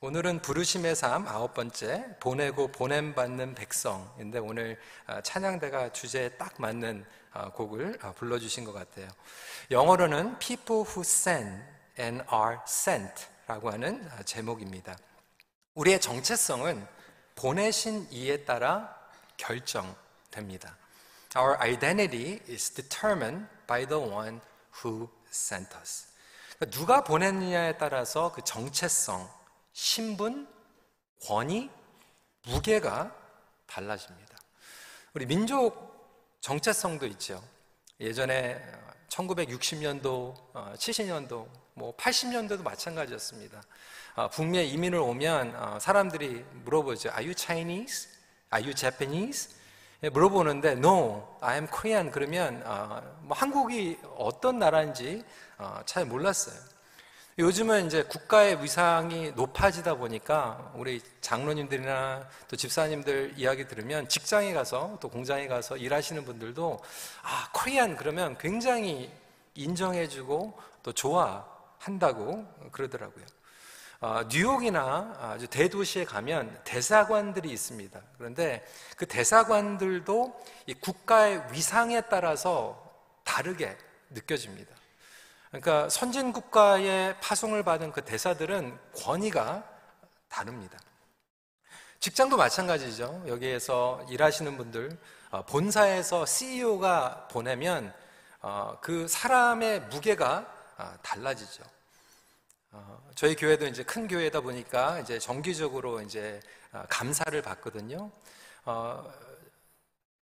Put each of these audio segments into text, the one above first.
오늘은 부르심의 삶 아홉 번째 보내고 보냄 받는 백성인데 오늘 아, 찬양대가 주제에 딱 맞는 아, 곡을 아, 불러주신 것 같아요. 영어로는 People Who Send and Are Sent라고 하는 제목입니다. 우리의 정체성은 보내신 이에 따라 결정됩니다. Our identity is determined by the one who sent us. 그러니까 누가 보냈느냐에 따라서 그 정체성, 신분, 권위, 무게가 달라집니다. 우리 민족 정체성도 있죠. 예전에 1960년도, 70년도, 뭐 80년도도 마찬가지였습니다. 어, 북미에 이민을 오면 어, 사람들이 물어보죠. Are you Chinese? Are you Japanese? 예, 물어보는데 No, I am Korean. 그러면 어, 뭐 한국이 어떤 나라인지 잘 몰랐어요. 요즘은 이제 국가의 위상이 높아지다 보니까 우리 장로님들이나 또 집사님들 이야기 들으면 직장에 가서 또 공장에 가서 일하시는 분들도 아, 코리안 그러면 굉장히 인정해주고 또 좋아한다고 그러더라고요. 어, 뉴욕이나 아주 대도시에 가면 대사관들이 있습니다. 그런데 그 대사관들도 국가의 위상에 따라서 다르게 느껴집니다. 그러니까 선진 국가의 파송을 받은 그 대사들은 권위가 다릅니다. 직장도 마찬가지죠. 여기에서 일하시는 분들, 어, 본사에서 CEO가 보내면 어, 그 사람의 무게가 어, 달라지죠. 저희 교회도 이제 큰 교회다 보니까 이제 정기적으로 이제 감사를 받거든요.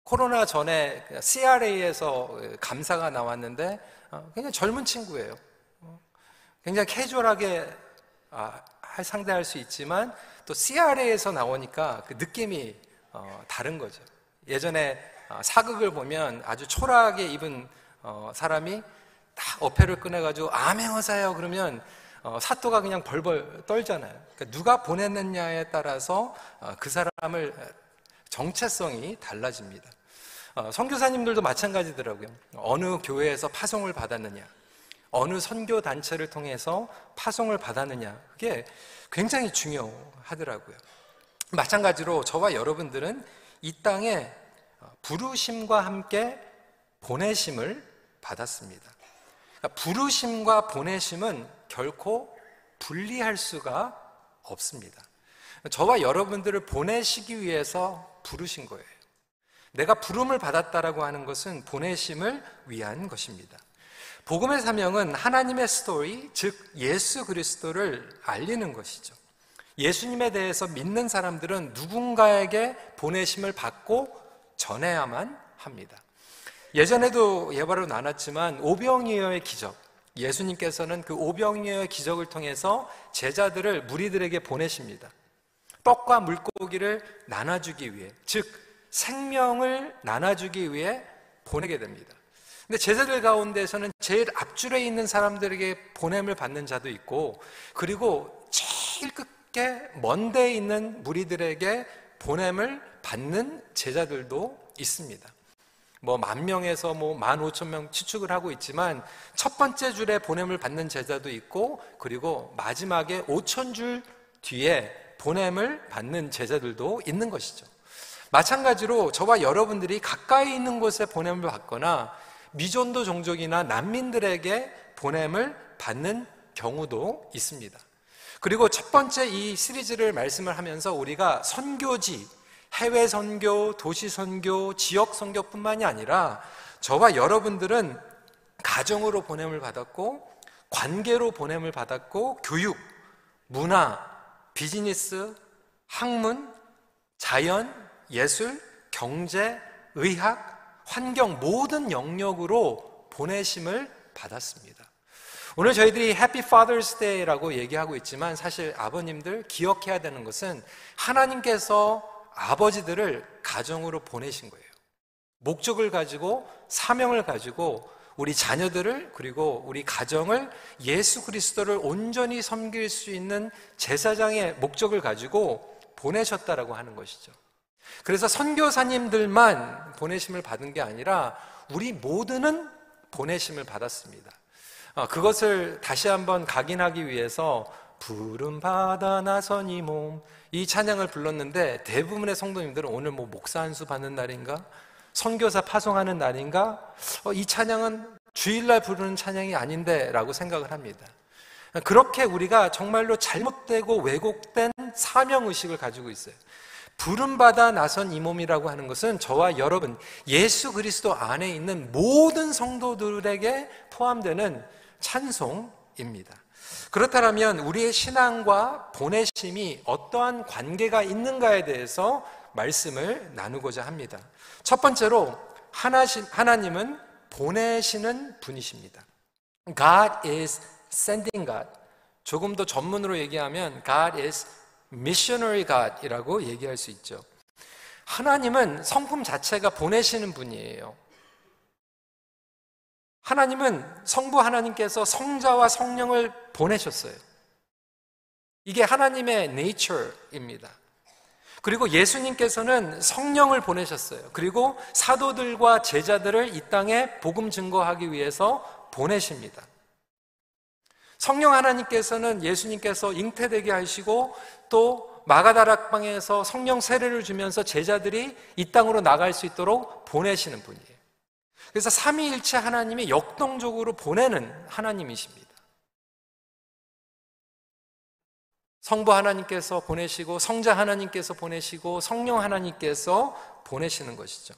코로나 전에 CRA에서 감사가 나왔는데 어, 굉장히 젊은 친구예요. 어, 굉장히 캐주얼하게 아, 상대할 수 있지만 또 CRA에서 나오니까 그 느낌이 어, 다른 거죠. 예전에 사극을 보면 아주 초라하게 입은 사람이 딱 어패를 꺼내가지고 암행어사요 그러면 사또가 그냥 벌벌 떨잖아요. 그러니까 누가 보냈느냐에 따라서 그 사람을 정체성이 달라집니다. 어, 선교사님들도 마찬가지더라고요. 어느 교회에서 파송을 받았느냐, 어느 선교 단체를 통해서 파송을 받았느냐, 그게 굉장히 중요하더라고요. 마찬가지로 저와 여러분들은 이 땅에 부르심과 함께 보내심을 받았습니다. 그러니까 부르심과 보내심은 결코 분리할 수가 없습니다. 저와 여러분들을 보내시기 위해서 부르신 거예요. 내가 부름을 받았다라고 하는 것은 보내심을 위한 것입니다. 복음의 사명은 하나님의 스토리, 즉 예수 그리스도를 알리는 것이죠. 예수님에 대해서 믿는 사람들은 누군가에게 보내심을 받고 전해야만 합니다. 예전에도 예화로 나눴지만 오병이어의 기적, 예수님께서는 그 오병이어의 기적을 통해서 제자들을 무리들에게 보내십니다. 떡과 물고기를 나눠주기 위해, 즉 생명을 나눠주기 위해 보내게 됩니다. 근데 제자들 가운데서는 제일 앞줄에 있는 사람들에게 보냄을 받는 자도 있고, 그리고 제일 끝에 먼데 있는 무리들에게 보냄을 받는 제자들도 있습니다. 뭐 만 명에서 뭐 만 오천 명 추측을 하고 있지만 첫 번째 줄에 보냄을 받는 제자도 있고 그리고 마지막에 오천 줄 뒤에 보냄을 받는 제자들도 있는 것이죠. 마찬가지로 저와 여러분들이 가까이 있는 곳에 보냄을 받거나 미존도 종족이나 난민들에게 보냄을 받는 경우도 있습니다. 그리고 첫 번째 이 시리즈를 말씀을 하면서 우리가 선교지, 해외 선교, 도시 선교, 지역 선교뿐만이 아니라 저와 여러분들은 가정으로 보냄을 받았고 관계로 보냄을 받았고 교육, 문화, 비즈니스, 학문, 자연, 예술, 경제, 의학, 환경 모든 영역으로 보내심을 받았습니다. 오늘 저희들이 Happy Father's Day라고 얘기하고 있지만 사실 아버님들 기억해야 되는 것은 하나님께서 아버지들을 가정으로 보내신 거예요. 목적을 가지고 사명을 가지고 우리 자녀들을 그리고 우리 가정을 예수 그리스도를 온전히 섬길 수 있는 제사장의 목적을 가지고 보내셨다라고 하는 것이죠. 그래서 선교사님들만 보내심을 받은 게 아니라 우리 모두는 보내심을 받았습니다. 어, 그것을 다시 한번 각인하기 위해서 부름 받아 나선 이 몸. 이 찬양을 불렀는데 대부분의 성도님들은 오늘 뭐 목사 한 수 받는 날인가? 선교사 파송하는 날인가? 어, 이 찬양은 주일날 부르는 찬양이 아닌데 라고 생각을 합니다. 그렇게 우리가 정말로 잘못되고 왜곡된 사명 의식을 가지고 있어요. 부름받아 나선 이 몸이라고 하는 것은 저와 여러분, 예수 그리스도 안에 있는 모든 성도들에게 포함되는 찬송입니다. 그렇다면 우리의 신앙과 보내심이 어떠한 관계가 있는가에 대해서 말씀을 나누고자 합니다. 첫 번째로 하나님은 보내시는 분이십니다. God is sending God. 조금 더 전문으로 얘기하면 God is missionary God이라고 얘기할 수 있죠. 하나님은 성품 자체가 보내시는 분이에요. 하나님은 성부 하나님께서 성자와 성령을 보내셨어요. 이게 하나님의 네이처입니다. 그리고 예수님께서는 성령을 보내셨어요. 그리고 사도들과 제자들을 이 땅에 복음 증거하기 위해서 보내십니다. 성령 하나님께서는 예수님께서 잉태되게 하시고 또 마가다락방에서 성령 세례를 주면서 제자들이 이 땅으로 나갈 수 있도록 보내시는 분이에요. 그래서 삼위일체 하나님이 역동적으로 보내는 하나님이십니다. 성부 하나님께서 보내시고 성자 하나님께서 보내시고 성령 하나님께서 보내시는 것이죠.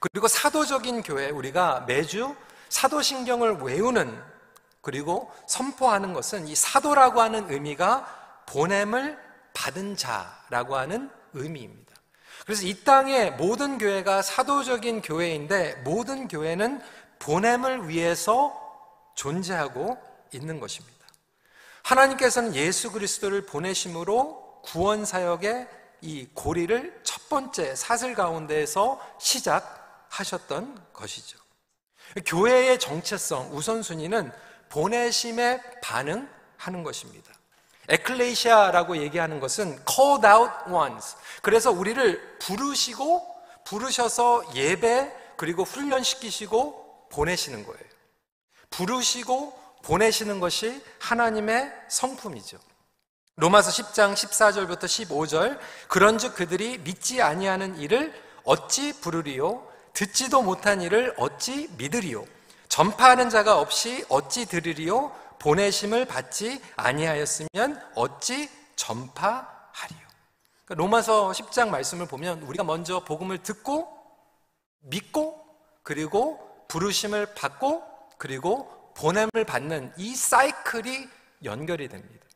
그리고 사도적인 교회 우리가 매주 사도신경을 외우는 그리고 선포하는 것은 이 사도라고 하는 의미가 보냄을 받은 자라고 하는 의미입니다. 그래서 이 땅의 모든 교회가 사도적인 교회인데 모든 교회는 보냄을 위해서 존재하고 있는 것입니다. 하나님께서는 예수 그리스도를 보내심으로 구원 사역의 이 고리를 첫 번째 사슬 가운데에서 시작하셨던 것이죠. 교회의 정체성, 우선순위는 보내심에 반응하는 것입니다. 에클레시아라고 얘기하는 것은 called out ones. 그래서 우리를 부르시고 부르셔서 예배 그리고 훈련시키시고 보내시는 거예요. 부르시고 보내시는 것이 하나님의 성품이죠. 로마서 10장 14절부터 15절 그런즉 그들이 믿지 아니하는 일을 어찌 부르리요 듣지도 못한 일을 어찌 믿으리요 전파하는 자가 없이 어찌 들으리요 보내심을 받지 아니하였으면 어찌 전파하리요. 그러니까 로마서 10장 말씀을 보면 우리가 먼저 복음을 듣고 믿고 그리고 부르심을 받고 그리고 보냄을 받는 이 사이클이 연결이 됩니다.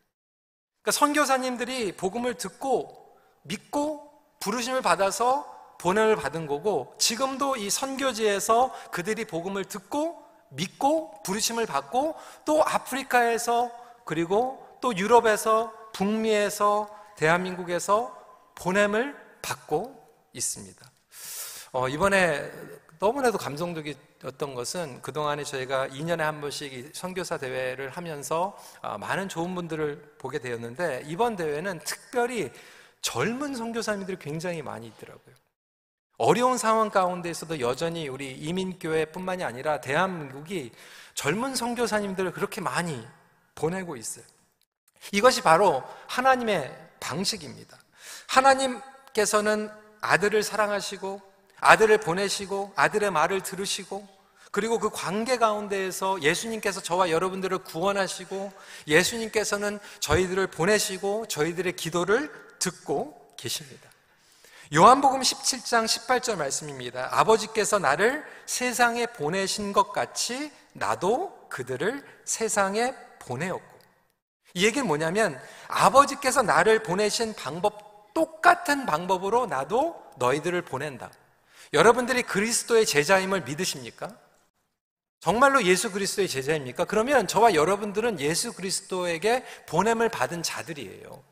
그러니까 선교사님들이 복음을 듣고 믿고 부르심을 받아서 보냄을 받은 거고 지금도 이 선교지에서 그들이 복음을 듣고 믿고 부르심을 받고 또 아프리카에서 그리고 또 유럽에서 북미에서 대한민국에서 보냄을 받고 있습니다. 어, 이번에 너무나도 감동적이었던 것은 그동안에 저희가 2년에 한 번씩 선교사 대회를 하면서 어, 많은 좋은 분들을 보게 되었는데 이번 대회는 특별히 젊은 선교사님들이 굉장히 많이 있더라고요. 어려운 상황 가운데서도 여전히 우리 이민교회뿐만이 아니라 대한민국이 젊은 선교사님들을 그렇게 많이 보내고 있어요. 이것이 바로 하나님의 방식입니다. 하나님께서는 아들을 사랑하시고 아들을 보내시고 아들의 말을 들으시고 그리고 그 관계 가운데에서 예수님께서 저와 여러분들을 구원하시고 예수님께서는 저희들을 보내시고 저희들의 기도를 듣고 계십니다. 요한복음 17장 18절 말씀입니다. 아버지께서 나를 세상에 보내신 것 같이 나도 그들을 세상에 보내었고. 이 얘기는 뭐냐면 아버지께서 나를 보내신 방법 똑같은 방법으로 나도 너희들을 보낸다. 여러분들이 그리스도의 제자임을 믿으십니까? 정말로 예수 그리스도의 제자입니까? 그러면 저와 여러분들은 예수 그리스도에게 보냄을 받은 자들이에요.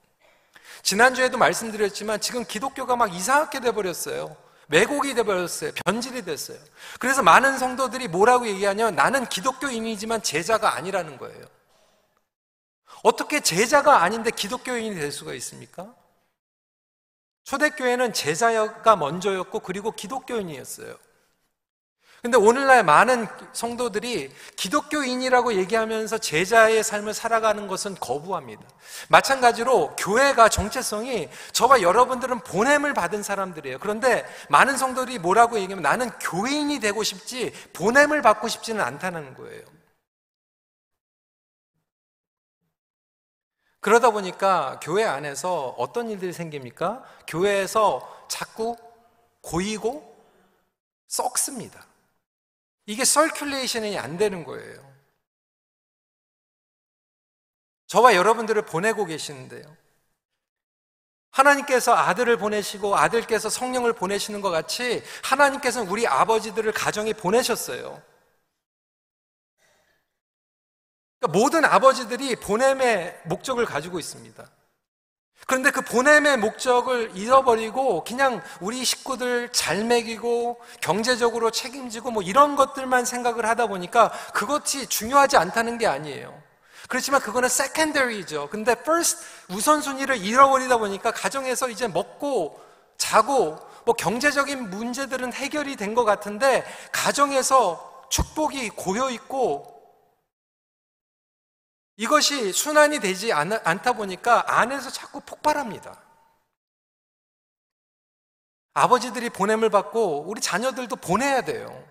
지난주에도 말씀드렸지만 지금 기독교가 막 이상하게 돼버렸어요. 왜곡이 돼버렸어요. 변질이 됐어요. 그래서 많은 성도들이 뭐라고 얘기하냐면 나는 기독교인이지만 제자가 아니라는 거예요. 어떻게 제자가 아닌데 기독교인이 될 수가 있습니까? 초대교회는 제자가 먼저였고 그리고 기독교인이었어요. 근데 오늘날 많은 성도들이 기독교인이라고 얘기하면서 제자의 삶을 살아가는 것은 거부합니다. 마찬가지로 교회가 정체성이 저와 여러분들은 보냄을 받은 사람들이에요. 그런데 많은 성도들이 뭐라고 얘기하면 나는 교인이 되고 싶지 보냄을 받고 싶지는 않다는 거예요. 그러다 보니까 교회 안에서 어떤 일들이 생깁니까? 교회에서 자꾸 고이고 썩습니다. 이게 서큘레이션이 안 되는 거예요. 저와 여러분들을 보내고 계시는데요. 하나님께서 아들을 보내시고 아들께서 성령을 보내시는 것 같이 하나님께서는 우리 아버지들을 가정에 보내셨어요. 그러니까 모든 아버지들이 보냄의 목적을 가지고 있습니다. 그런데 그 보냄의 목적을 잃어버리고 그냥 우리 식구들 잘 먹이고 경제적으로 책임지고 뭐 이런 것들만 생각을 하다 보니까 그것이 중요하지 않다는 게 아니에요. 그렇지만 그거는 secondary죠. 근데 first 우선순위를 잃어버리다 보니까 가정에서 이제 먹고 자고 뭐 경제적인 문제들은 해결이 된 것 같은데 가정에서 축복이 고여 있고 이것이 순환이 되지 않, 않다 보니까 안에서 자꾸 폭발합니다. 아버지들이 보냄을 받고 우리 자녀들도 보내야 돼요.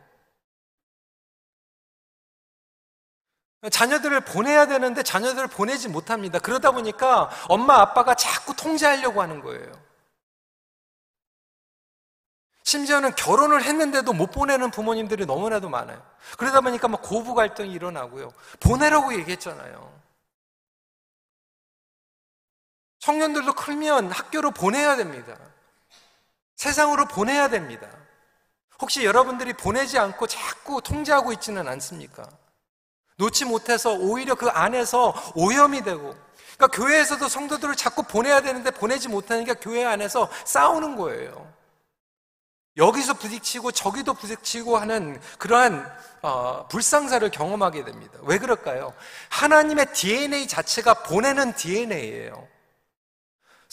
자녀들을 보내야 되는데 자녀들을 보내지 못합니다. 그러다 보니까 엄마 아빠가 자꾸 통제하려고 하는 거예요. 심지어는 결혼을 했는데도 못 보내는 부모님들이 너무나도 많아요. 그러다 보니까 막 고부 갈등이 일어나고요. 보내라고 얘기했잖아요. 청년들도 크면 학교로 보내야 됩니다. 세상으로 보내야 됩니다. 혹시 여러분들이 보내지 않고 자꾸 통제하고 있지는 않습니까? 놓지 못해서 오히려 그 안에서 오염이 되고, 그러니까 교회에서도 성도들을 자꾸 보내야 되는데 보내지 못하니까 교회 안에서 싸우는 거예요. 여기서 부딪히고 저기도 부딪히고 하는 그러한 어, 불상사를 경험하게 됩니다. 왜 그럴까요? 하나님의 DNA 자체가 보내는 DNA예요.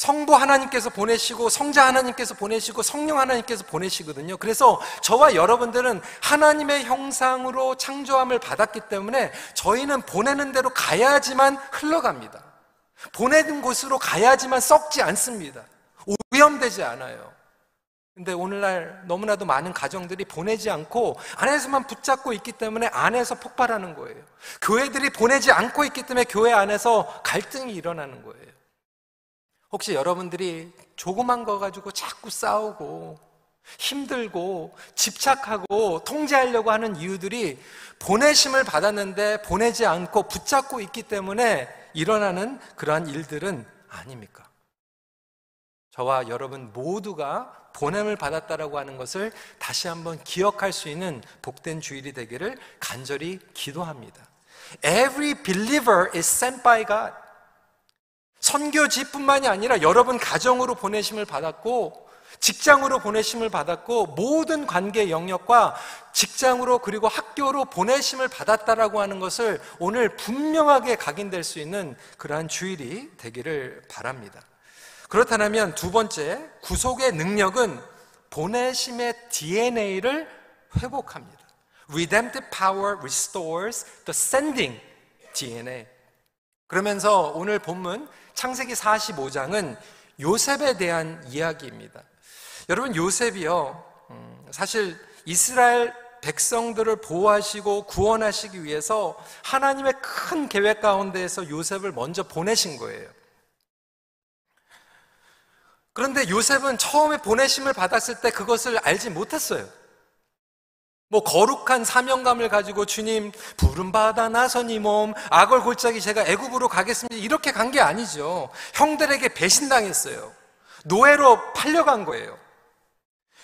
성부 하나님께서 보내시고 성자 하나님께서 보내시고 성령 하나님께서 보내시거든요. 그래서 저와 여러분들은 하나님의 형상으로 창조함을 받았기 때문에 저희는 보내는 대로 가야지만 흘러갑니다. 보내는 곳으로 가야지만 썩지 않습니다. 오염되지 않아요. 근데 오늘날 너무나도 많은 가정들이 보내지 않고 안에서만 붙잡고 있기 때문에 안에서 폭발하는 거예요. 교회들이 보내지 않고 있기 때문에 교회 안에서 갈등이 일어나는 거예요. 혹시 여러분들이 조그만 거 가지고 자꾸 싸우고 힘들고 집착하고 통제하려고 하는 이유들이 보내심을 받았는데 보내지 않고 붙잡고 있기 때문에 일어나는 그러한 일들은 아닙니까? 저와 여러분 모두가 보냄을 받았다라고 하는 것을 다시 한번 기억할 수 있는 복된 주일이 되기를 간절히 기도합니다. Every believer is sent by God. 선교지뿐만이 아니라 여러분 가정으로 보내심을 받았고 직장으로 보내심을 받았고 모든 관계 영역과 직장으로 그리고 학교로 보내심을 받았다라고 하는 것을 오늘 분명하게 각인될 수 있는 그러한 주일이 되기를 바랍니다. 그렇다면 두 번째 구속의 능력은 보내심의 DNA를 회복합니다. Redemptive power restores the sending DNA. 그러면서 오늘 본문 창세기 45장은 요셉에 대한 이야기입니다. 여러분, 요셉이요, 음, 사실 이스라엘 백성들을 보호하시고 구원하시기 위해서 하나님의 큰 계획 가운데에서 요셉을 먼저 보내신 거예요. 그런데 요셉은 처음에 보내심을 받았을 때 그것을 알지 못했어요. 뭐 거룩한 사명감을 가지고 주님 부름 받아 나선 이몸 악을 골짜기 제가 애굽으로 가겠습니다 이렇게 간 게 아니죠. 형들에게 배신당했어요. 노예로 팔려간 거예요.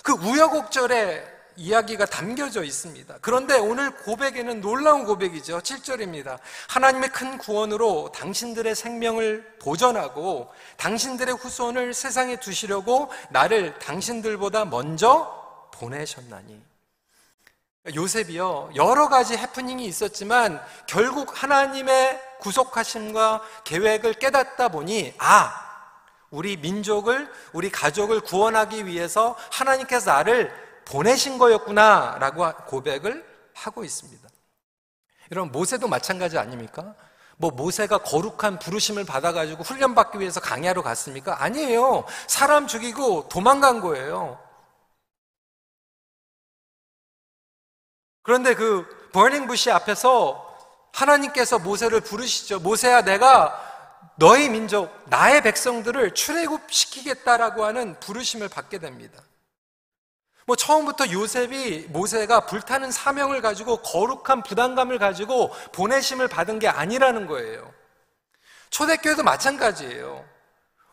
그 우여곡절에 이야기가 담겨져 있습니다. 그런데 오늘 고백에는 놀라운 고백이죠. 7절입니다. 하나님의 큰 구원으로 당신들의 생명을 보전하고 당신들의 후손을 세상에 두시려고 나를 당신들보다 먼저 보내셨나니. 요셉이요, 여러 가지 해프닝이 있었지만 결국 하나님의 구속하심과 계획을 깨닫다 보니, 아, 우리 민족을, 우리 가족을 구원하기 위해서 하나님께서 나를 보내신 거였구나 라고 고백을 하고 있습니다. 여러분 모세도 마찬가지 아닙니까? 뭐 모세가 거룩한 부르심을 받아가지고 훈련받기 위해서 강야로 갔습니까? 아니에요. 사람 죽이고 도망간 거예요. 그런데 그 버닝 부시 앞에서 하나님께서 모세를 부르시죠. 모세야 내가 너희 민족, 나의 백성들을 출애굽시키겠다라고 하는 부르심을 받게 됩니다. 뭐 처음부터 요셉이 모세가 불타는 사명을 가지고 거룩한 부담감을 가지고 보내심을 받은 게 아니라는 거예요. 초대교회도 마찬가지예요.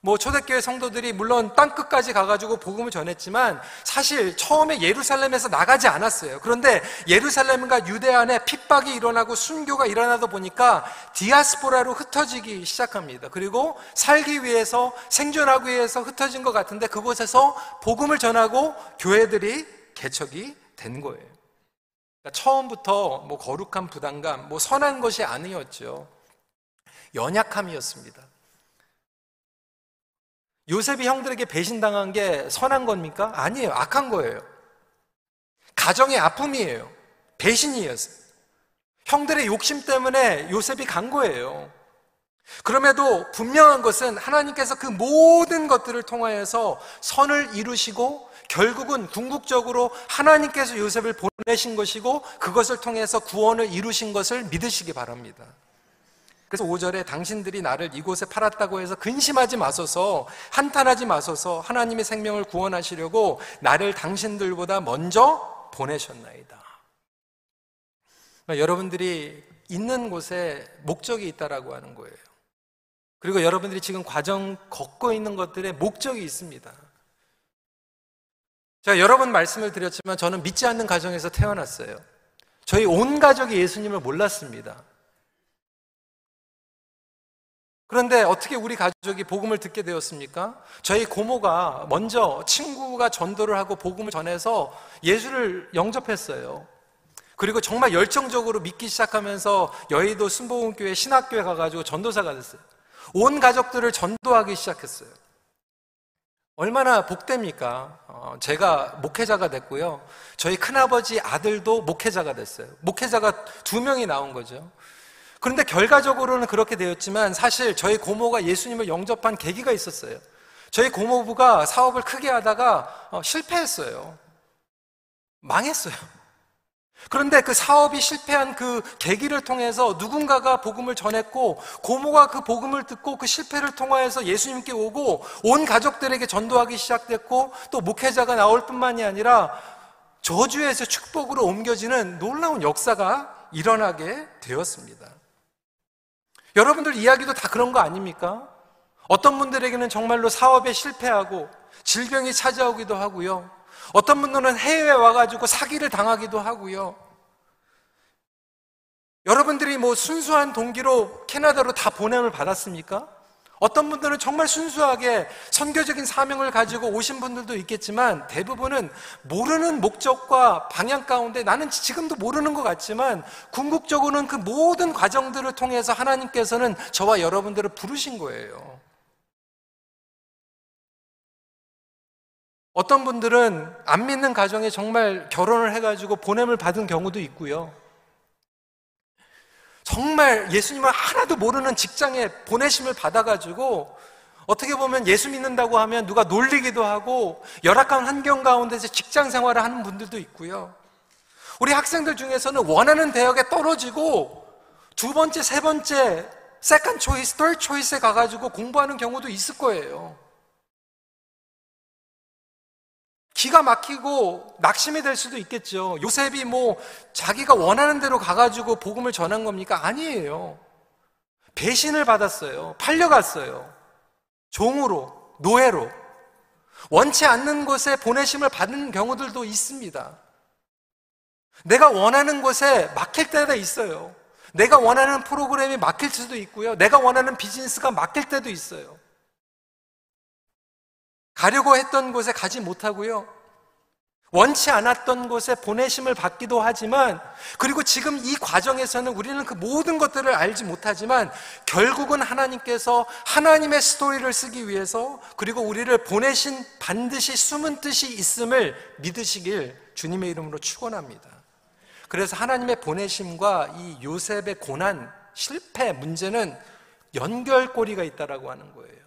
뭐 초대교회 성도들이 물론 땅 끝까지 가가지고 복음을 전했지만 사실 처음에 예루살렘에서 나가지 않았어요. 그런데 예루살렘과 유대 안에 핍박이 일어나고 순교가 일어나다 보니까 디아스포라로 흩어지기 시작합니다. 그리고 살기 위해서 생존하기 위해서 흩어진 것 같은데 그곳에서 복음을 전하고 교회들이 개척이 된 거예요. 그러니까 처음부터 뭐 거룩한 부담감, 뭐 선한 것이 아니었죠. 연약함이었습니다. 요셉이 형들에게 배신당한 게 선한 겁니까? 아니에요. 악한 거예요. 가정의 아픔이에요. 배신이었어요. 형들의 욕심 때문에 요셉이 간 거예요. 그럼에도 분명한 것은 하나님께서 그 모든 것들을 통하여서 선을 이루시고 결국은 궁극적으로 하나님께서 요셉을 보내신 것이고 그것을 통해서 구원을 이루신 것을 믿으시기 바랍니다. 그래서 5절에 당신들이 나를 이곳에 팔았다고 해서 근심하지 마소서 한탄하지 마소서 하나님의 생명을 구원하시려고 나를 당신들보다 먼저 보내셨나이다. 그러니까 여러분들이 있는 곳에 목적이 있다라고 하는 거예요. 그리고 여러분들이 지금 과정 걷고 있는 것들에 목적이 있습니다. 제가 여러 번 말씀을 드렸지만 저는 믿지 않는 가정에서 태어났어요. 저희 온 가족이 예수님을 몰랐습니다. 그런데 어떻게 우리 가족이 복음을 듣게 되었습니까? 저희 고모가 먼저 친구가 전도를 하고 복음을 전해서 예수를 영접했어요. 그리고 정말 열정적으로 믿기 시작하면서 여의도 순복음교회 신학교에 가가지고 전도사가 됐어요. 온 가족들을 전도하기 시작했어요. 얼마나 복됩니까? 어, 제가 목회자가 됐고요. 저희 큰아버지 아들도 목회자가 됐어요. 목회자가 두 명이 나온 거죠. 그런데 결과적으로는 그렇게 되었지만 사실 저희 고모가 예수님을 영접한 계기가 있었어요. 저희 고모부가 사업을 크게 하다가 어, 실패했어요. 망했어요. 그런데 그 사업이 실패한 그 계기를 통해서 누군가가 복음을 전했고 고모가 그 복음을 듣고 그 실패를 통하여서 예수님께 오고 온 가족들에게 전도하기 시작됐고 또 목회자가 나올 뿐만이 아니라 저주에서 축복으로 옮겨지는 놀라운 역사가 일어나게 되었습니다. 여러분들 이야기도 다 그런 거 아닙니까? 어떤 분들에게는 정말로 사업에 실패하고 질병이 찾아오기도 하고요. 어떤 분들은 해외에 와가지고 사기를 당하기도 하고요. 여러분들이 뭐 순수한 동기로 캐나다로 다 보냄을 받았습니까? 어떤 분들은 정말 순수하게 선교적인 사명을 가지고 오신 분들도 있겠지만 대부분은 모르는 목적과 방향 가운데 나는 지금도 모르는 것 같지만 궁극적으로는 그 모든 과정들을 통해서 하나님께서는 저와 여러분들을 부르신 거예요. 어떤 분들은 안 믿는 가정에 정말 결혼을 해가지고 보냄을 받은 경우도 있고요. 정말 예수님을 하나도 모르는 직장에 보내심을 받아가지고 어떻게 보면 예수 믿는다고 하면 누가 놀리기도 하고 열악한 환경 가운데서 직장 생활을 하는 분들도 있고요. 우리 학생들 중에서는 원하는 대학에 떨어지고 두 번째, 세 번째, second choice, third choice에 가가지고 공부하는 경우도 있을 거예요. 기가 막히고 낙심이 될 수도 있겠죠. 요셉이 뭐 자기가 원하는 대로 가가지고 복음을 전한 겁니까? 아니에요. 배신을 받았어요. 팔려갔어요. 종으로, 노예로. 원치 않는 곳에 보내심을 받는 경우들도 있습니다. 내가 원하는 곳에 막힐 때가 있어요. 내가 원하는 프로그램이 막힐 수도 있고요. 내가 원하는 비즈니스가 막힐 때도 있어요. 가려고 했던 곳에 가지 못하고요. 원치 않았던 곳에 보내심을 받기도 하지만 그리고 지금 이 과정에서는 우리는 그 모든 것들을 알지 못하지만 결국은 하나님께서 하나님의 스토리를 쓰기 위해서 그리고 우리를 보내신 반드시 숨은 뜻이 있음을 믿으시길 주님의 이름으로 축원합니다. 그래서 하나님의 보내심과 이 요셉의 고난, 실패 문제는 연결고리가 있다라고 하는 거예요.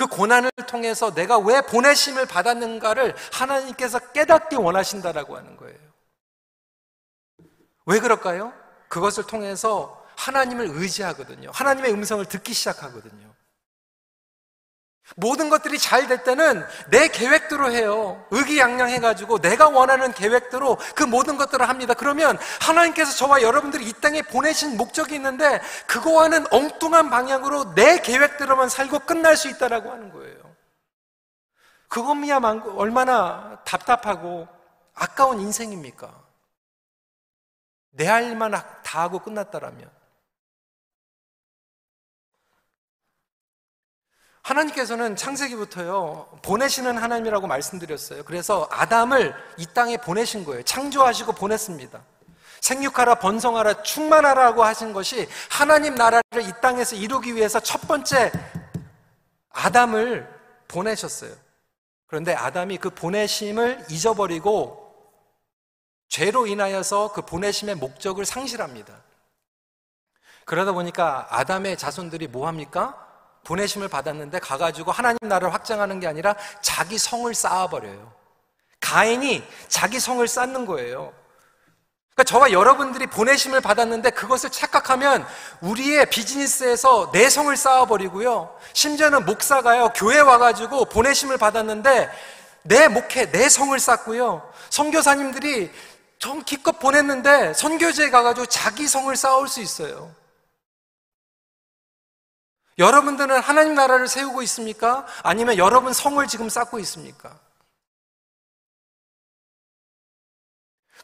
그 고난을 통해서 내가 왜 보내심을 받았는가를 하나님께서 깨닫기 원하신다라고 하는 거예요. 왜 그럴까요? 그것을 통해서 하나님을 의지하거든요. 하나님의 음성을 듣기 시작하거든요. 모든 것들이 잘 될 때는 내 계획대로 해요. 의기양양해가지고 내가 원하는 계획대로 그 모든 것들을 합니다. 그러면 하나님께서 저와 여러분들이 이 땅에 보내신 목적이 있는데 그거와는 엉뚱한 방향으로 내 계획대로만 살고 끝날 수 있다라고 하는 거예요. 그것이야만 얼마나 답답하고 아까운 인생입니까? 내 할 일만 다 하고 끝났다라면. 하나님께서는 창세기부터요, 보내시는 하나님이라고 말씀드렸어요. 그래서 아담을 이 땅에 보내신 거예요. 창조하시고 보냈습니다. 생육하라, 번성하라, 충만하라고 하신 것이 하나님 나라를 이 땅에서 이루기 위해서 첫 번째 아담을 보내셨어요. 그런데 아담이 그 보내심을 잊어버리고 죄로 인하여서 그 보내심의 목적을 상실합니다. 그러다 보니까 아담의 자손들이 뭐 합니까? 보내심을 받았는데 가가지고 하나님 나라를 확장하는 게 아니라 자기 성을 쌓아버려요. 가인이 자기 성을 쌓는 거예요. 그러니까 저와 여러분들이 보내심을 받았는데 그것을 착각하면 우리의 비즈니스에서 내 성을 쌓아버리고요. 심지어는 목사가요, 교회 와가지고 보내심을 받았는데 내 목회, 내 성을 쌓고요. 선교사님들이 좀 기껏 보냈는데 선교지에 가가지고 자기 성을 쌓을 수 있어요. 여러분들은 하나님 나라를 세우고 있습니까? 아니면 여러분 성을 지금 쌓고 있습니까?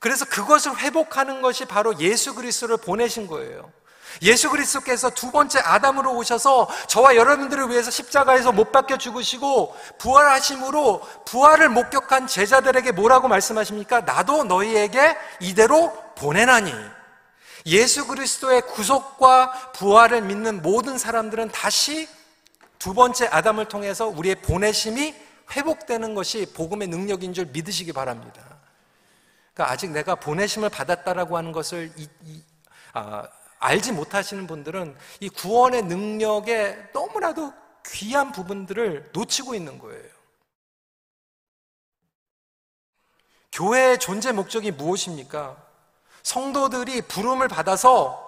그래서 그것을 회복하는 것이 바로 예수 그리스도를 보내신 거예요. 예수 그리스도께서 두 번째 아담으로 오셔서 저와 여러분들을 위해서 십자가에서 못 박혀 죽으시고 부활하심으로 부활을 목격한 제자들에게 뭐라고 말씀하십니까? 나도 너희에게 이대로 보내나니. 예수 그리스도의 구속과 부활을 믿는 모든 사람들은 다시 두 번째 아담을 통해서 우리의 보내심이 회복되는 것이 복음의 능력인 줄 믿으시기 바랍니다. 그러니까 아직 내가 보내심을 받았다라고 하는 것을 이, 이, 아, 알지 못하시는 분들은 이 구원의 능력에 너무나도 귀한 부분들을 놓치고 있는 거예요. 교회의 존재 목적이 무엇입니까? 성도들이 부름을 받아서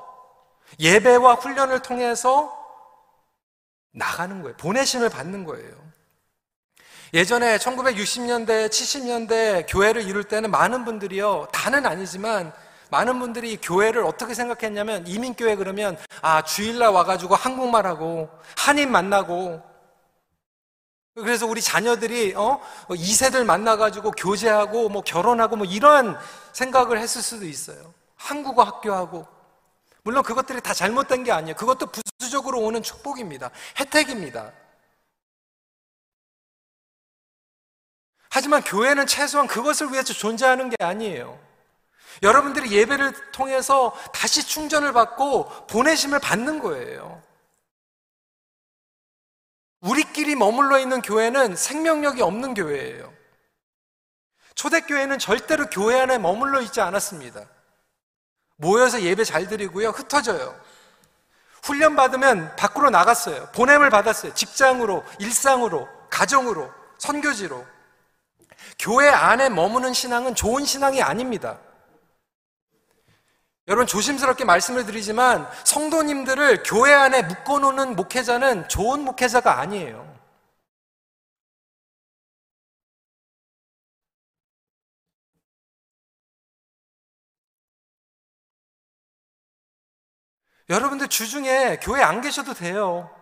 예배와 훈련을 통해서 나가는 거예요. 보내심을 받는 거예요. 예전에 1960년대, 70년대 교회를 이룰 때는 많은 분들이요, 다는 아니지만 많은 분들이 교회를 어떻게 생각했냐면 이민교회 그러면 아, 주일날 와가지고 한국말하고 한인 만나고 그래서 우리 자녀들이 어? 2세들 만나가지고 교제하고 뭐 결혼하고 뭐 이러한 생각을 했을 수도 있어요. 한국어 학교하고 물론 그것들이 다 잘못된 게 아니에요. 그것도 부수적으로 오는 축복입니다. 혜택입니다. 하지만 교회는 최소한 그것을 위해서 존재하는 게 아니에요. 여러분들이 예배를 통해서 다시 충전을 받고 보내심을 받는 거예요. 우리끼리 머물러 있는 교회는 생명력이 없는 교회예요. 초대교회는 절대로 교회 안에 머물러 있지 않았습니다. 모여서 예배 잘 드리고요. 흩어져요. 훈련 받으면 밖으로 나갔어요. 보냄을 받았어요. 직장으로, 일상으로, 가정으로, 선교지로. 교회 안에 머무는 신앙은 좋은 신앙이 아닙니다. 여러분 조심스럽게 말씀을 드리지만 성도님들을 교회 안에 묶어놓는 목회자는 좋은 목회자가 아니에요. 여러분들 주중에 교회 안 계셔도 돼요.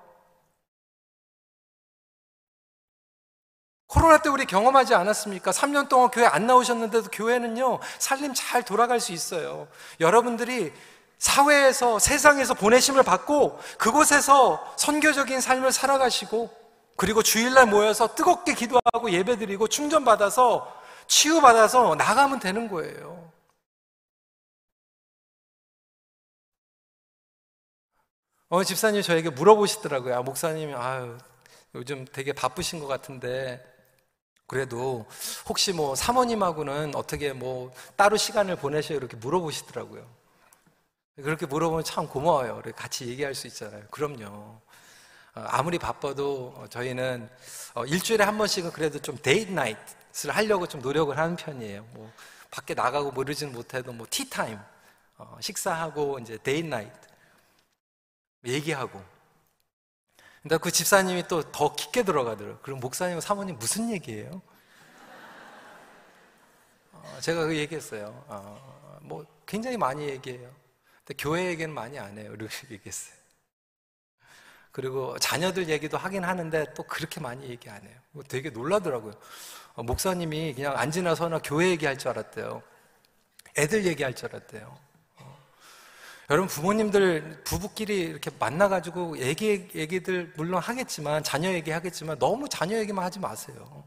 코로나 때 우리 경험하지 않았습니까? 3년 동안 교회 안 나오셨는데도 교회는요, 살림 잘 돌아갈 수 있어요. 여러분들이 사회에서, 세상에서 보내심을 받고 그곳에서 선교적인 삶을 살아가시고 그리고 주일날 모여서 뜨겁게 기도하고 예배드리고 충전받아서 치유받아서 나가면 되는 거예요. 어, 집사님 저에게 물어보시더라고요. 아, 목사님, 아유, 요즘 되게 바쁘신 것 같은데, 그래도 혹시 뭐 사모님하고는 어떻게 뭐 따로 시간을 보내셔요? 이렇게 물어보시더라고요. 그렇게 물어보면 참 고마워요. 같이 얘기할 수 있잖아요. 그럼요. 어, 아무리 바빠도 저희는 어, 일주일에 한 번씩은 그래도 좀 date night를 하려고 좀 노력을 하는 편이에요. 뭐 밖에 나가고 그러지는 못해도 뭐 티타임, 어, 식사하고 이제 date night. 얘기하고. 근데 그 집사님이 또 더 깊게 들어가더라고요. 그럼 목사님, 사모님 무슨 얘기예요? 어, 제가 그 얘기했어요. 어, 뭐 굉장히 많이 얘기해요. 근데 교회 얘기는 많이 안 해요. 이렇게 얘기했어요. 그리고 자녀들 얘기도 하긴 하는데 또 그렇게 많이 얘기 안 해요. 뭐 되게 놀라더라고요. 어, 목사님이 그냥 안 지나 서나 교회 얘기할 줄 알았대요. 애들 얘기할 줄 알았대요. 여러분 부모님들 부부끼리 이렇게 만나가지고 얘기 얘기들 물론 하겠지만 자녀 얘기 하겠지만 너무 자녀 얘기만 하지 마세요.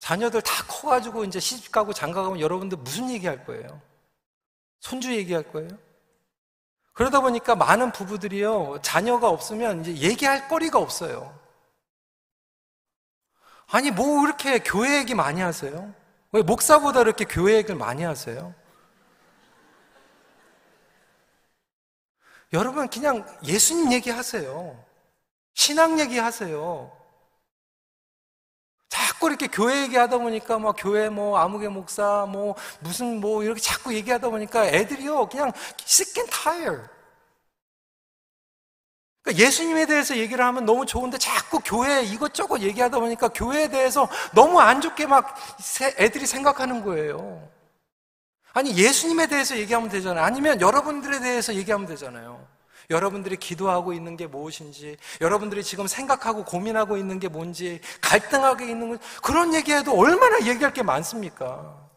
자녀들 다 커가지고 이제 시집 가고 장가 가면 여러분들 무슨 얘기 할 거예요? 손주 얘기 할 거예요? 그러다 보니까 많은 부부들이요 자녀가 없으면 이제 얘기할 거리가 없어요. 아니 뭐 이렇게 교회 얘기 많이 하세요? 왜 목사보다 이렇게 교회 얘기를 많이 하세요? 여러분 그냥 예수님 얘기하세요. 신앙 얘기하세요. 자꾸 이렇게 교회 얘기하다 보니까 막 교회 뭐 아무개 목사 뭐 무슨 뭐 이렇게 자꾸 얘기하다 보니까 애들이요 그냥 sick and tired. 그러니까 예수님에 대해서 얘기를 하면 너무 좋은데 자꾸 교회 이것저것 얘기하다 보니까 교회에 대해서 너무 안 좋게 막 애들이 생각하는 거예요. 아니, 예수님에 대해서 얘기하면 되잖아요. 아니면 여러분들에 대해서 얘기하면 되잖아요. 여러분들이 기도하고 있는 게 무엇인지, 여러분들이 지금 생각하고 고민하고 있는 게 뭔지, 갈등하고 있는 건, 그런 얘기해도 얼마나 얘기할 게 많습니까?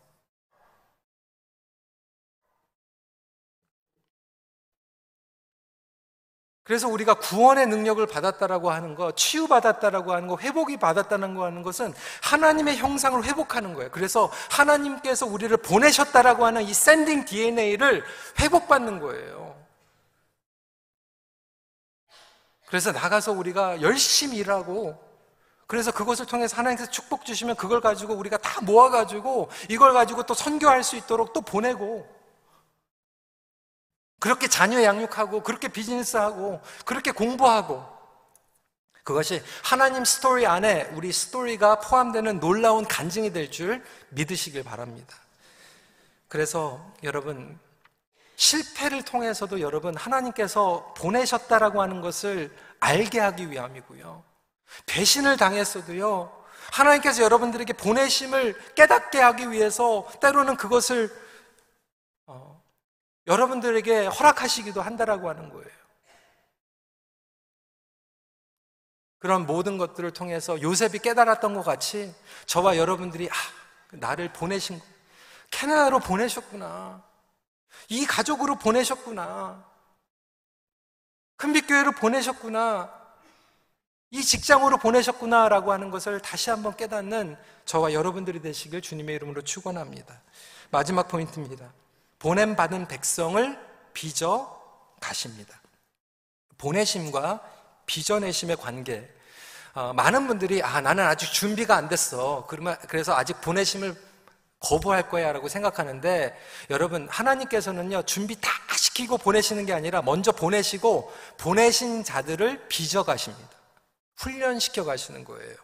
그래서 우리가 구원의 능력을 받았다라고 하는 것, 치유받았다라고 하는 것, 회복이 받았다는 거 하는 것은 하나님의 형상을 회복하는 거예요. 그래서 하나님께서 우리를 보내셨다라고 하는 이 샌딩 DNA를 회복받는 거예요. 그래서 나가서 우리가 열심히 일하고 그래서 그것을 통해서 하나님께서 축복 주시면 그걸 가지고 우리가 다 모아가지고 이걸 가지고 또 선교할 수 있도록 또 보내고 그렇게 자녀 양육하고, 그렇게 비즈니스하고, 그렇게 공부하고, 그것이 하나님 스토리 안에 우리 스토리가 포함되는 놀라운 간증이 될 줄 믿으시길 바랍니다. 그래서 여러분, 실패를 통해서도 여러분 하나님께서 보내셨다라고 하는 것을 알게 하기 위함이고요. 배신을 당했어도요. 하나님께서 여러분들에게 보내심을 깨닫게 하기 위해서 때로는 그것을 여러분들에게 허락하시기도 한다라고 하는 거예요. 그런 모든 것들을 통해서 요셉이 깨달았던 것 같이 저와 여러분들이 아, 나를 보내신 캐나다로 보내셨구나. 이 가족으로 보내셨구나. 큰빛교회로 보내셨구나. 이 직장으로 보내셨구나라고 하는 것을 다시 한번 깨닫는 저와 여러분들이 되시길 주님의 이름으로 축원합니다. 마지막 포인트입니다. 보냄받은 백성을 빚어 가십니다. 보내심과 빚어내심의 관계. 어, 많은 분들이 아 나는 아직 준비가 안 됐어. 그러면 그래서 아직 보내심을 거부할 거야라고 생각하는데 여러분 하나님께서는요 준비 다 시키고 보내시는 게 아니라 먼저 보내시고 보내신 자들을 빚어 가십니다. 훈련시켜 가시는 거예요.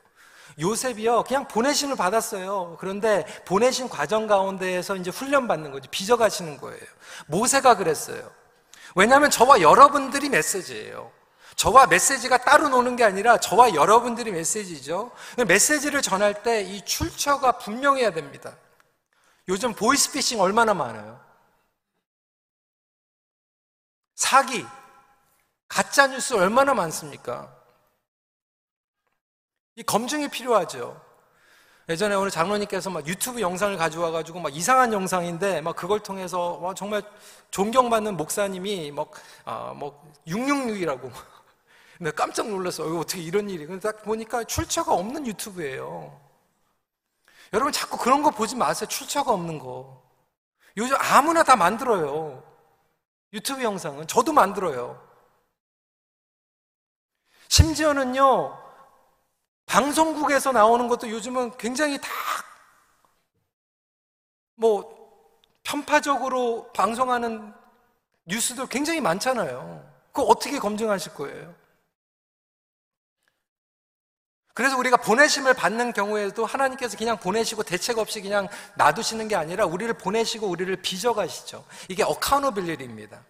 요셉이요, 그냥 보내심을 받았어요. 그런데 보내신 과정 가운데에서 이제 훈련받는 거죠. 빚어가시는 거예요. 모세가 그랬어요. 왜냐하면 저와 여러분들이 메시지예요. 저와 메시지가 따로 노는 게 아니라 저와 여러분들이 메시지죠. 메시지를 전할 때 이 출처가 분명해야 됩니다. 요즘 보이스피싱 얼마나 많아요? 사기, 가짜뉴스 얼마나 많습니까? 이 검증이 필요하죠. 예전에 오늘 장로님께서 막 유튜브 영상을 가져와 가지고 막 이상한 영상인데 막 그걸 통해서 와 정말 존경받는 목사님이 막, 아, 뭐 666이라고 근데 깜짝 놀랐어요. 어, 어떻게 이런 일이. 근데 딱 보니까 출처가 없는 유튜브예요. 여러분 자꾸 그런 거 보지 마세요. 출처가 없는 거. 요즘 아무나 다 만들어요. 유튜브 영상은. 저도 만들어요. 심지어는요, 방송국에서 나오는 것도 요즘은 굉장히 다, 뭐, 편파적으로 방송하는 뉴스도 굉장히 많잖아요. 그거 어떻게 검증하실 거예요? 그래서 우리가 보내심을 받는 경우에도 하나님께서 그냥 보내시고 대책 없이 그냥 놔두시는 게 아니라 우리를 보내시고 우리를 빚어가시죠. 이게 어카우너빌리티입니다.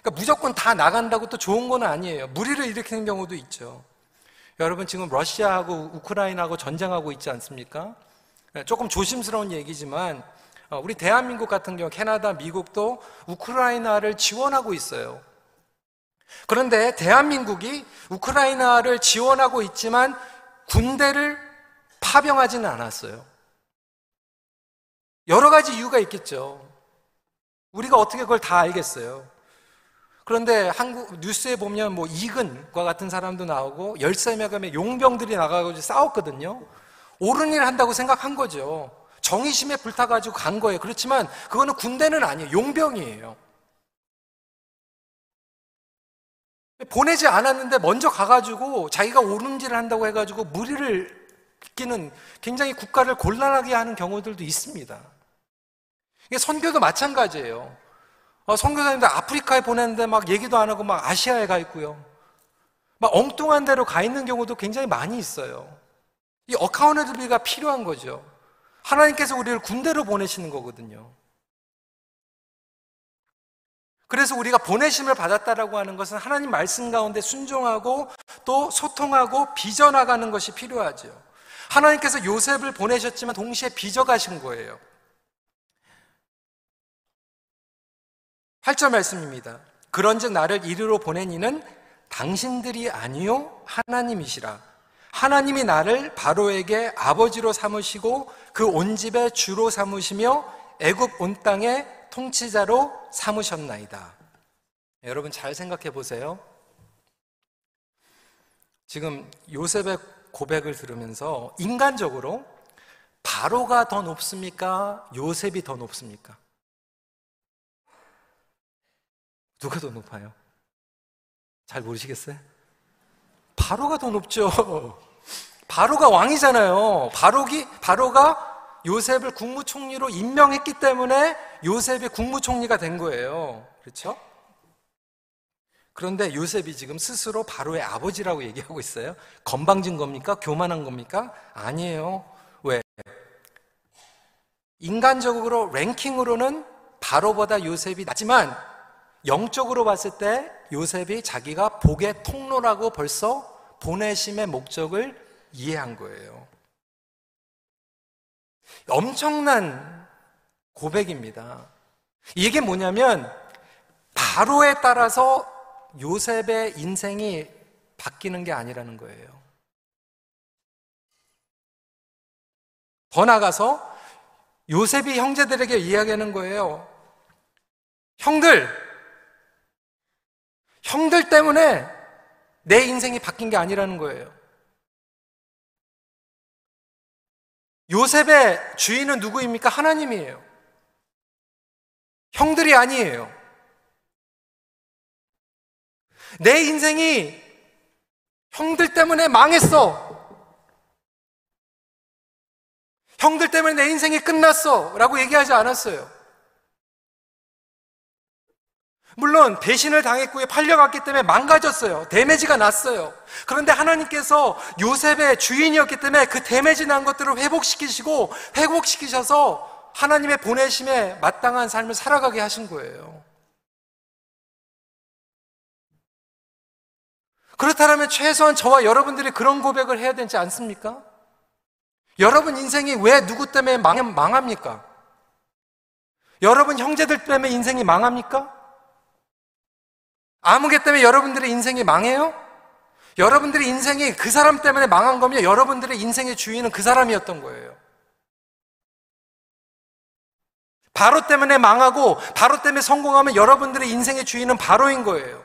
그러니까 무조건 다 나간다고 또 좋은 건 아니에요. 무리를 일으키는 경우도 있죠. 여러분 지금 러시아하고 우크라이나하고 전쟁하고 있지 않습니까? 네, 조금 조심스러운 얘기지만 어, 우리 대한민국 같은 경우 캐나다, 미국도 우크라이나를 지원하고 있어요. 그런데 대한민국이 우크라이나를 지원하고 있지만 군대를 파병하지는 않았어요. 여러 가지 이유가 있겠죠. 우리가 어떻게 그걸 다 알겠어요. 그런데 한국 뉴스에 보면 뭐 이근과 같은 사람도 나오고 열세 명의 용병들이 나가가지고 싸웠거든요. 옳은 일 한다고 생각한 거죠. 정의심에 불타가지고 간 거예요. 그렇지만 그거는 군대는 아니에요. 용병이에요. 보내지 않았는데 먼저 가가지고 자기가 옳은지를 한다고 해가지고 무리를 끼는 굉장히 국가를 곤란하게 하는 경우들도 있습니다. 선교도 마찬가지예요. 어, 선교사님들 아프리카에 보냈는데 막 얘기도 안 하고 막 아시아에 가 있고요. 막 엉뚱한 데로 가 있는 경우도 굉장히 많이 있어요. 이 어카운트비가 필요한 거죠. 하나님께서 우리를 군대로 보내시는 거거든요. 그래서 우리가 보내심을 받았다라고 하는 것은 하나님 말씀 가운데 순종하고 또 소통하고 빚어나가는 것이 필요하죠. 하나님께서 요셉을 보내셨지만 동시에 빚어가신 거예요. 8절 말씀입니다. 그런즉 나를 이리로 보낸 이는 당신들이 아니요 하나님이시라. 하나님이 나를 바로에게 아버지로 삼으시고 그 온 집의 주로 삼으시며 애굽 온 땅에 통치자로 삼으셨나이다. 여러분 잘 생각해 보세요. 지금 요셉의 고백을 들으면서 인간적으로 바로가 더 높습니까? 요셉이 더 높습니까? 누가 더 높아요? 잘 모르시겠어요? 바로가 더 높죠. 바로가 왕이잖아요. 바로기, 바로가 요셉을 국무총리로 임명했기 때문에 요셉이 국무총리가 된 거예요. 그렇죠? 그런데 요셉이 지금 스스로 바로의 아버지라고 얘기하고 있어요. 건방진 겁니까? 교만한 겁니까? 아니에요. 왜? 인간적으로 랭킹으로는 바로보다 요셉이 낮지만 영적으로 봤을 때 요셉이 자기가 복의 통로라고 벌써 보내심의 목적을 이해한 거예요. 엄청난 고백입니다. 이게 뭐냐면 바로에 따라서 요셉의 인생이 바뀌는 게 아니라는 거예요. 더 나가서 요셉이 형제들에게 이야기하는 거예요. 형들, 형들 때문에 내 인생이 바뀐 게 아니라는 거예요. 요셉의 주인은 누구입니까? 하나님이에요. 형들이 아니에요. 내 인생이 형들 때문에 망했어. 형들 때문에 내 인생이 끝났어. 라고 얘기하지 않았어요. 물론 배신을 당했고 팔려갔기 때문에 망가졌어요. 데미지가 났어요. 그런데 하나님께서 요셉의 주인이었기 때문에 그 데미지 난 것들을 회복시키시고 회복시키셔서 하나님의 보내심에 마땅한 삶을 살아가게 하신 거예요. 그렇다면 최소한 저와 여러분들이 그런 고백을 해야 되지 않습니까? 여러분 인생이 왜 누구 때문에 망 합니까? 여러분 형제들 때문에 인생이 망합니까? 아무개 때문에 여러분들의 인생이 망해요? 여러분들의 인생이 그 사람 때문에 망한 거면 여러분들의 인생의 주인은 그 사람이었던 거예요. 바로 때문에 망하고 바로 때문에 성공하면 여러분들의 인생의 주인은 바로인 거예요.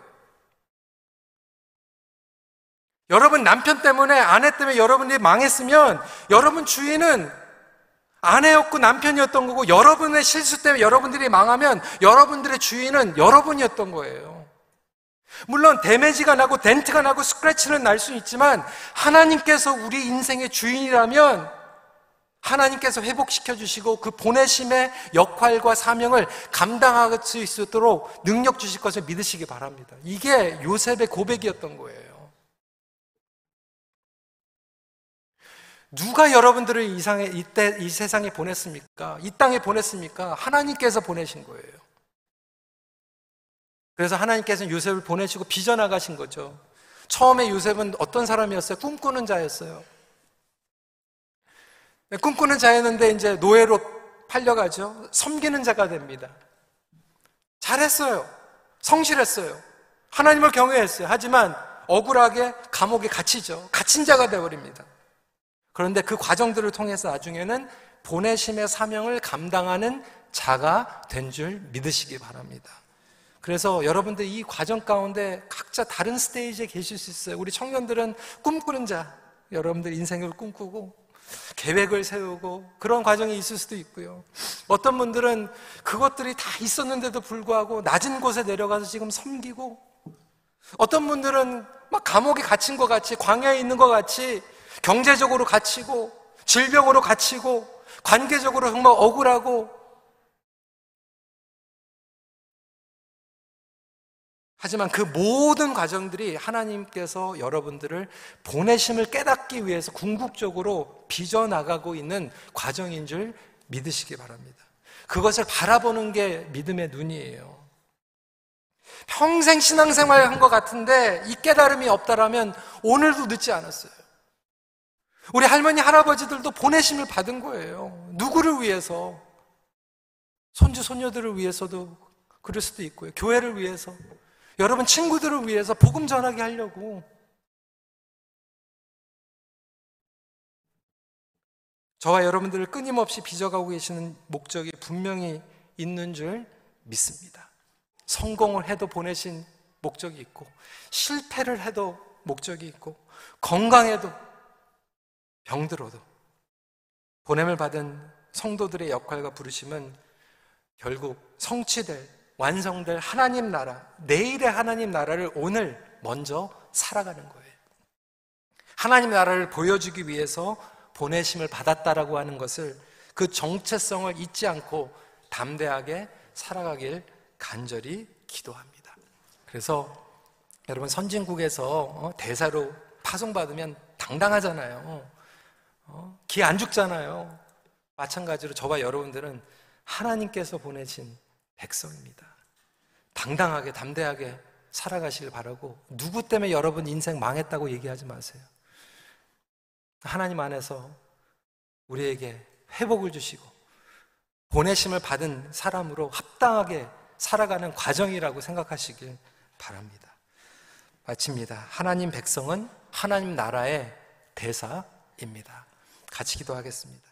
여러분 남편 때문에 아내 때문에 여러분이 망했으면 여러분 주인은 아내였고 남편이었던 거고 여러분의 실수 때문에 여러분들이 망하면 여러분들의 주인은 여러분이었던 거예요. 물론 데메지가 나고 덴트가 나고 스크래치는 날 수 있지만 하나님께서 우리 인생의 주인이라면 하나님께서 회복시켜 주시고 그 보내심의 역할과 사명을 감당할 수 있도록 능력 주실 것을 믿으시기 바랍니다. 이게 요셉의 고백이었던 거예요. 누가 여러분들을 이상에 이때 이 세상에 보냈습니까? 이 땅에 보냈습니까? 하나님께서 보내신 거예요. 그래서 하나님께서는 요셉을 보내시고 빚어나가신 거죠. 처음에 요셉은 어떤 사람이었어요? 꿈꾸는 자였어요. 네, 꿈꾸는 자였는데 이제 노예로 팔려가죠. 섬기는 자가 됩니다. 잘했어요. 성실했어요. 하나님을 경외했어요. 하지만 억울하게 감옥에 갇히죠. 갇힌 자가 되어버립니다. 그런데 그 과정들을 통해서 나중에는 보내심의 사명을 감당하는 자가 된 줄 믿으시기 바랍니다. 그래서 여러분들 이 과정 가운데 각자 다른 스테이지에 계실 수 있어요. 우리 청년들은 꿈꾸는 자, 여러분들 인생을 꿈꾸고 계획을 세우고 그런 과정이 있을 수도 있고요. 어떤 분들은 그것들이 다 있었는데도 불구하고 낮은 곳에 내려가서 지금 섬기고 어떤 분들은 막 감옥에 갇힌 것 같이 광야에 있는 것 같이 경제적으로 갇히고 질병으로 갇히고 관계적으로 정말 억울하고 하지만 그 모든 과정들이 하나님께서 여러분들을 보내심을 깨닫기 위해서 궁극적으로 빚어나가고 있는 과정인 줄 믿으시기 바랍니다. 그것을 바라보는 게 믿음의 눈이에요. 평생 신앙생활 한 것 같은데 이 깨달음이 없다라면 오늘도 늦지 않았어요. 우리 할머니, 할아버지들도 보내심을 받은 거예요. 누구를 위해서? 손주, 손녀들을 위해서도 그럴 수도 있고요. 교회를 위해서. 여러분 친구들을 위해서 복음 전하게 하려고. 저와 여러분들을 끊임없이 빚어가고 계시는 목적이 분명히 있는 줄 믿습니다. 성공을 해도 보내신 목적이 있고, 실패를 해도 목적이 있고, 건강해도 병들어도 보냄을 받은 성도들의 역할과 부르심은 결국 성취될 완성될 하나님 나라, 내일의 하나님 나라를 오늘 먼저 살아가는 거예요. 하나님 나라를 보여주기 위해서 보내심을 받았다라고 하는 것을 그 정체성을 잊지 않고 담대하게 살아가길 간절히 기도합니다. 그래서 여러분 선진국에서 어, 대사로 파송받으면 당당하잖아요. 어? 기안 죽잖아요. 마찬가지로 저와 여러분들은 하나님께서 보내신 백성입니다. 당당하게, 담대하게 살아가시길 바라고 누구 때문에 여러분 인생 망했다고 얘기하지 마세요. 하나님 안에서 우리에게 회복을 주시고 보내심을 받은 사람으로 합당하게 살아가는 과정이라고 생각하시길 바랍니다. 마칩니다. 하나님 백성은 하나님 나라의 대사입니다. 같이 기도하겠습니다.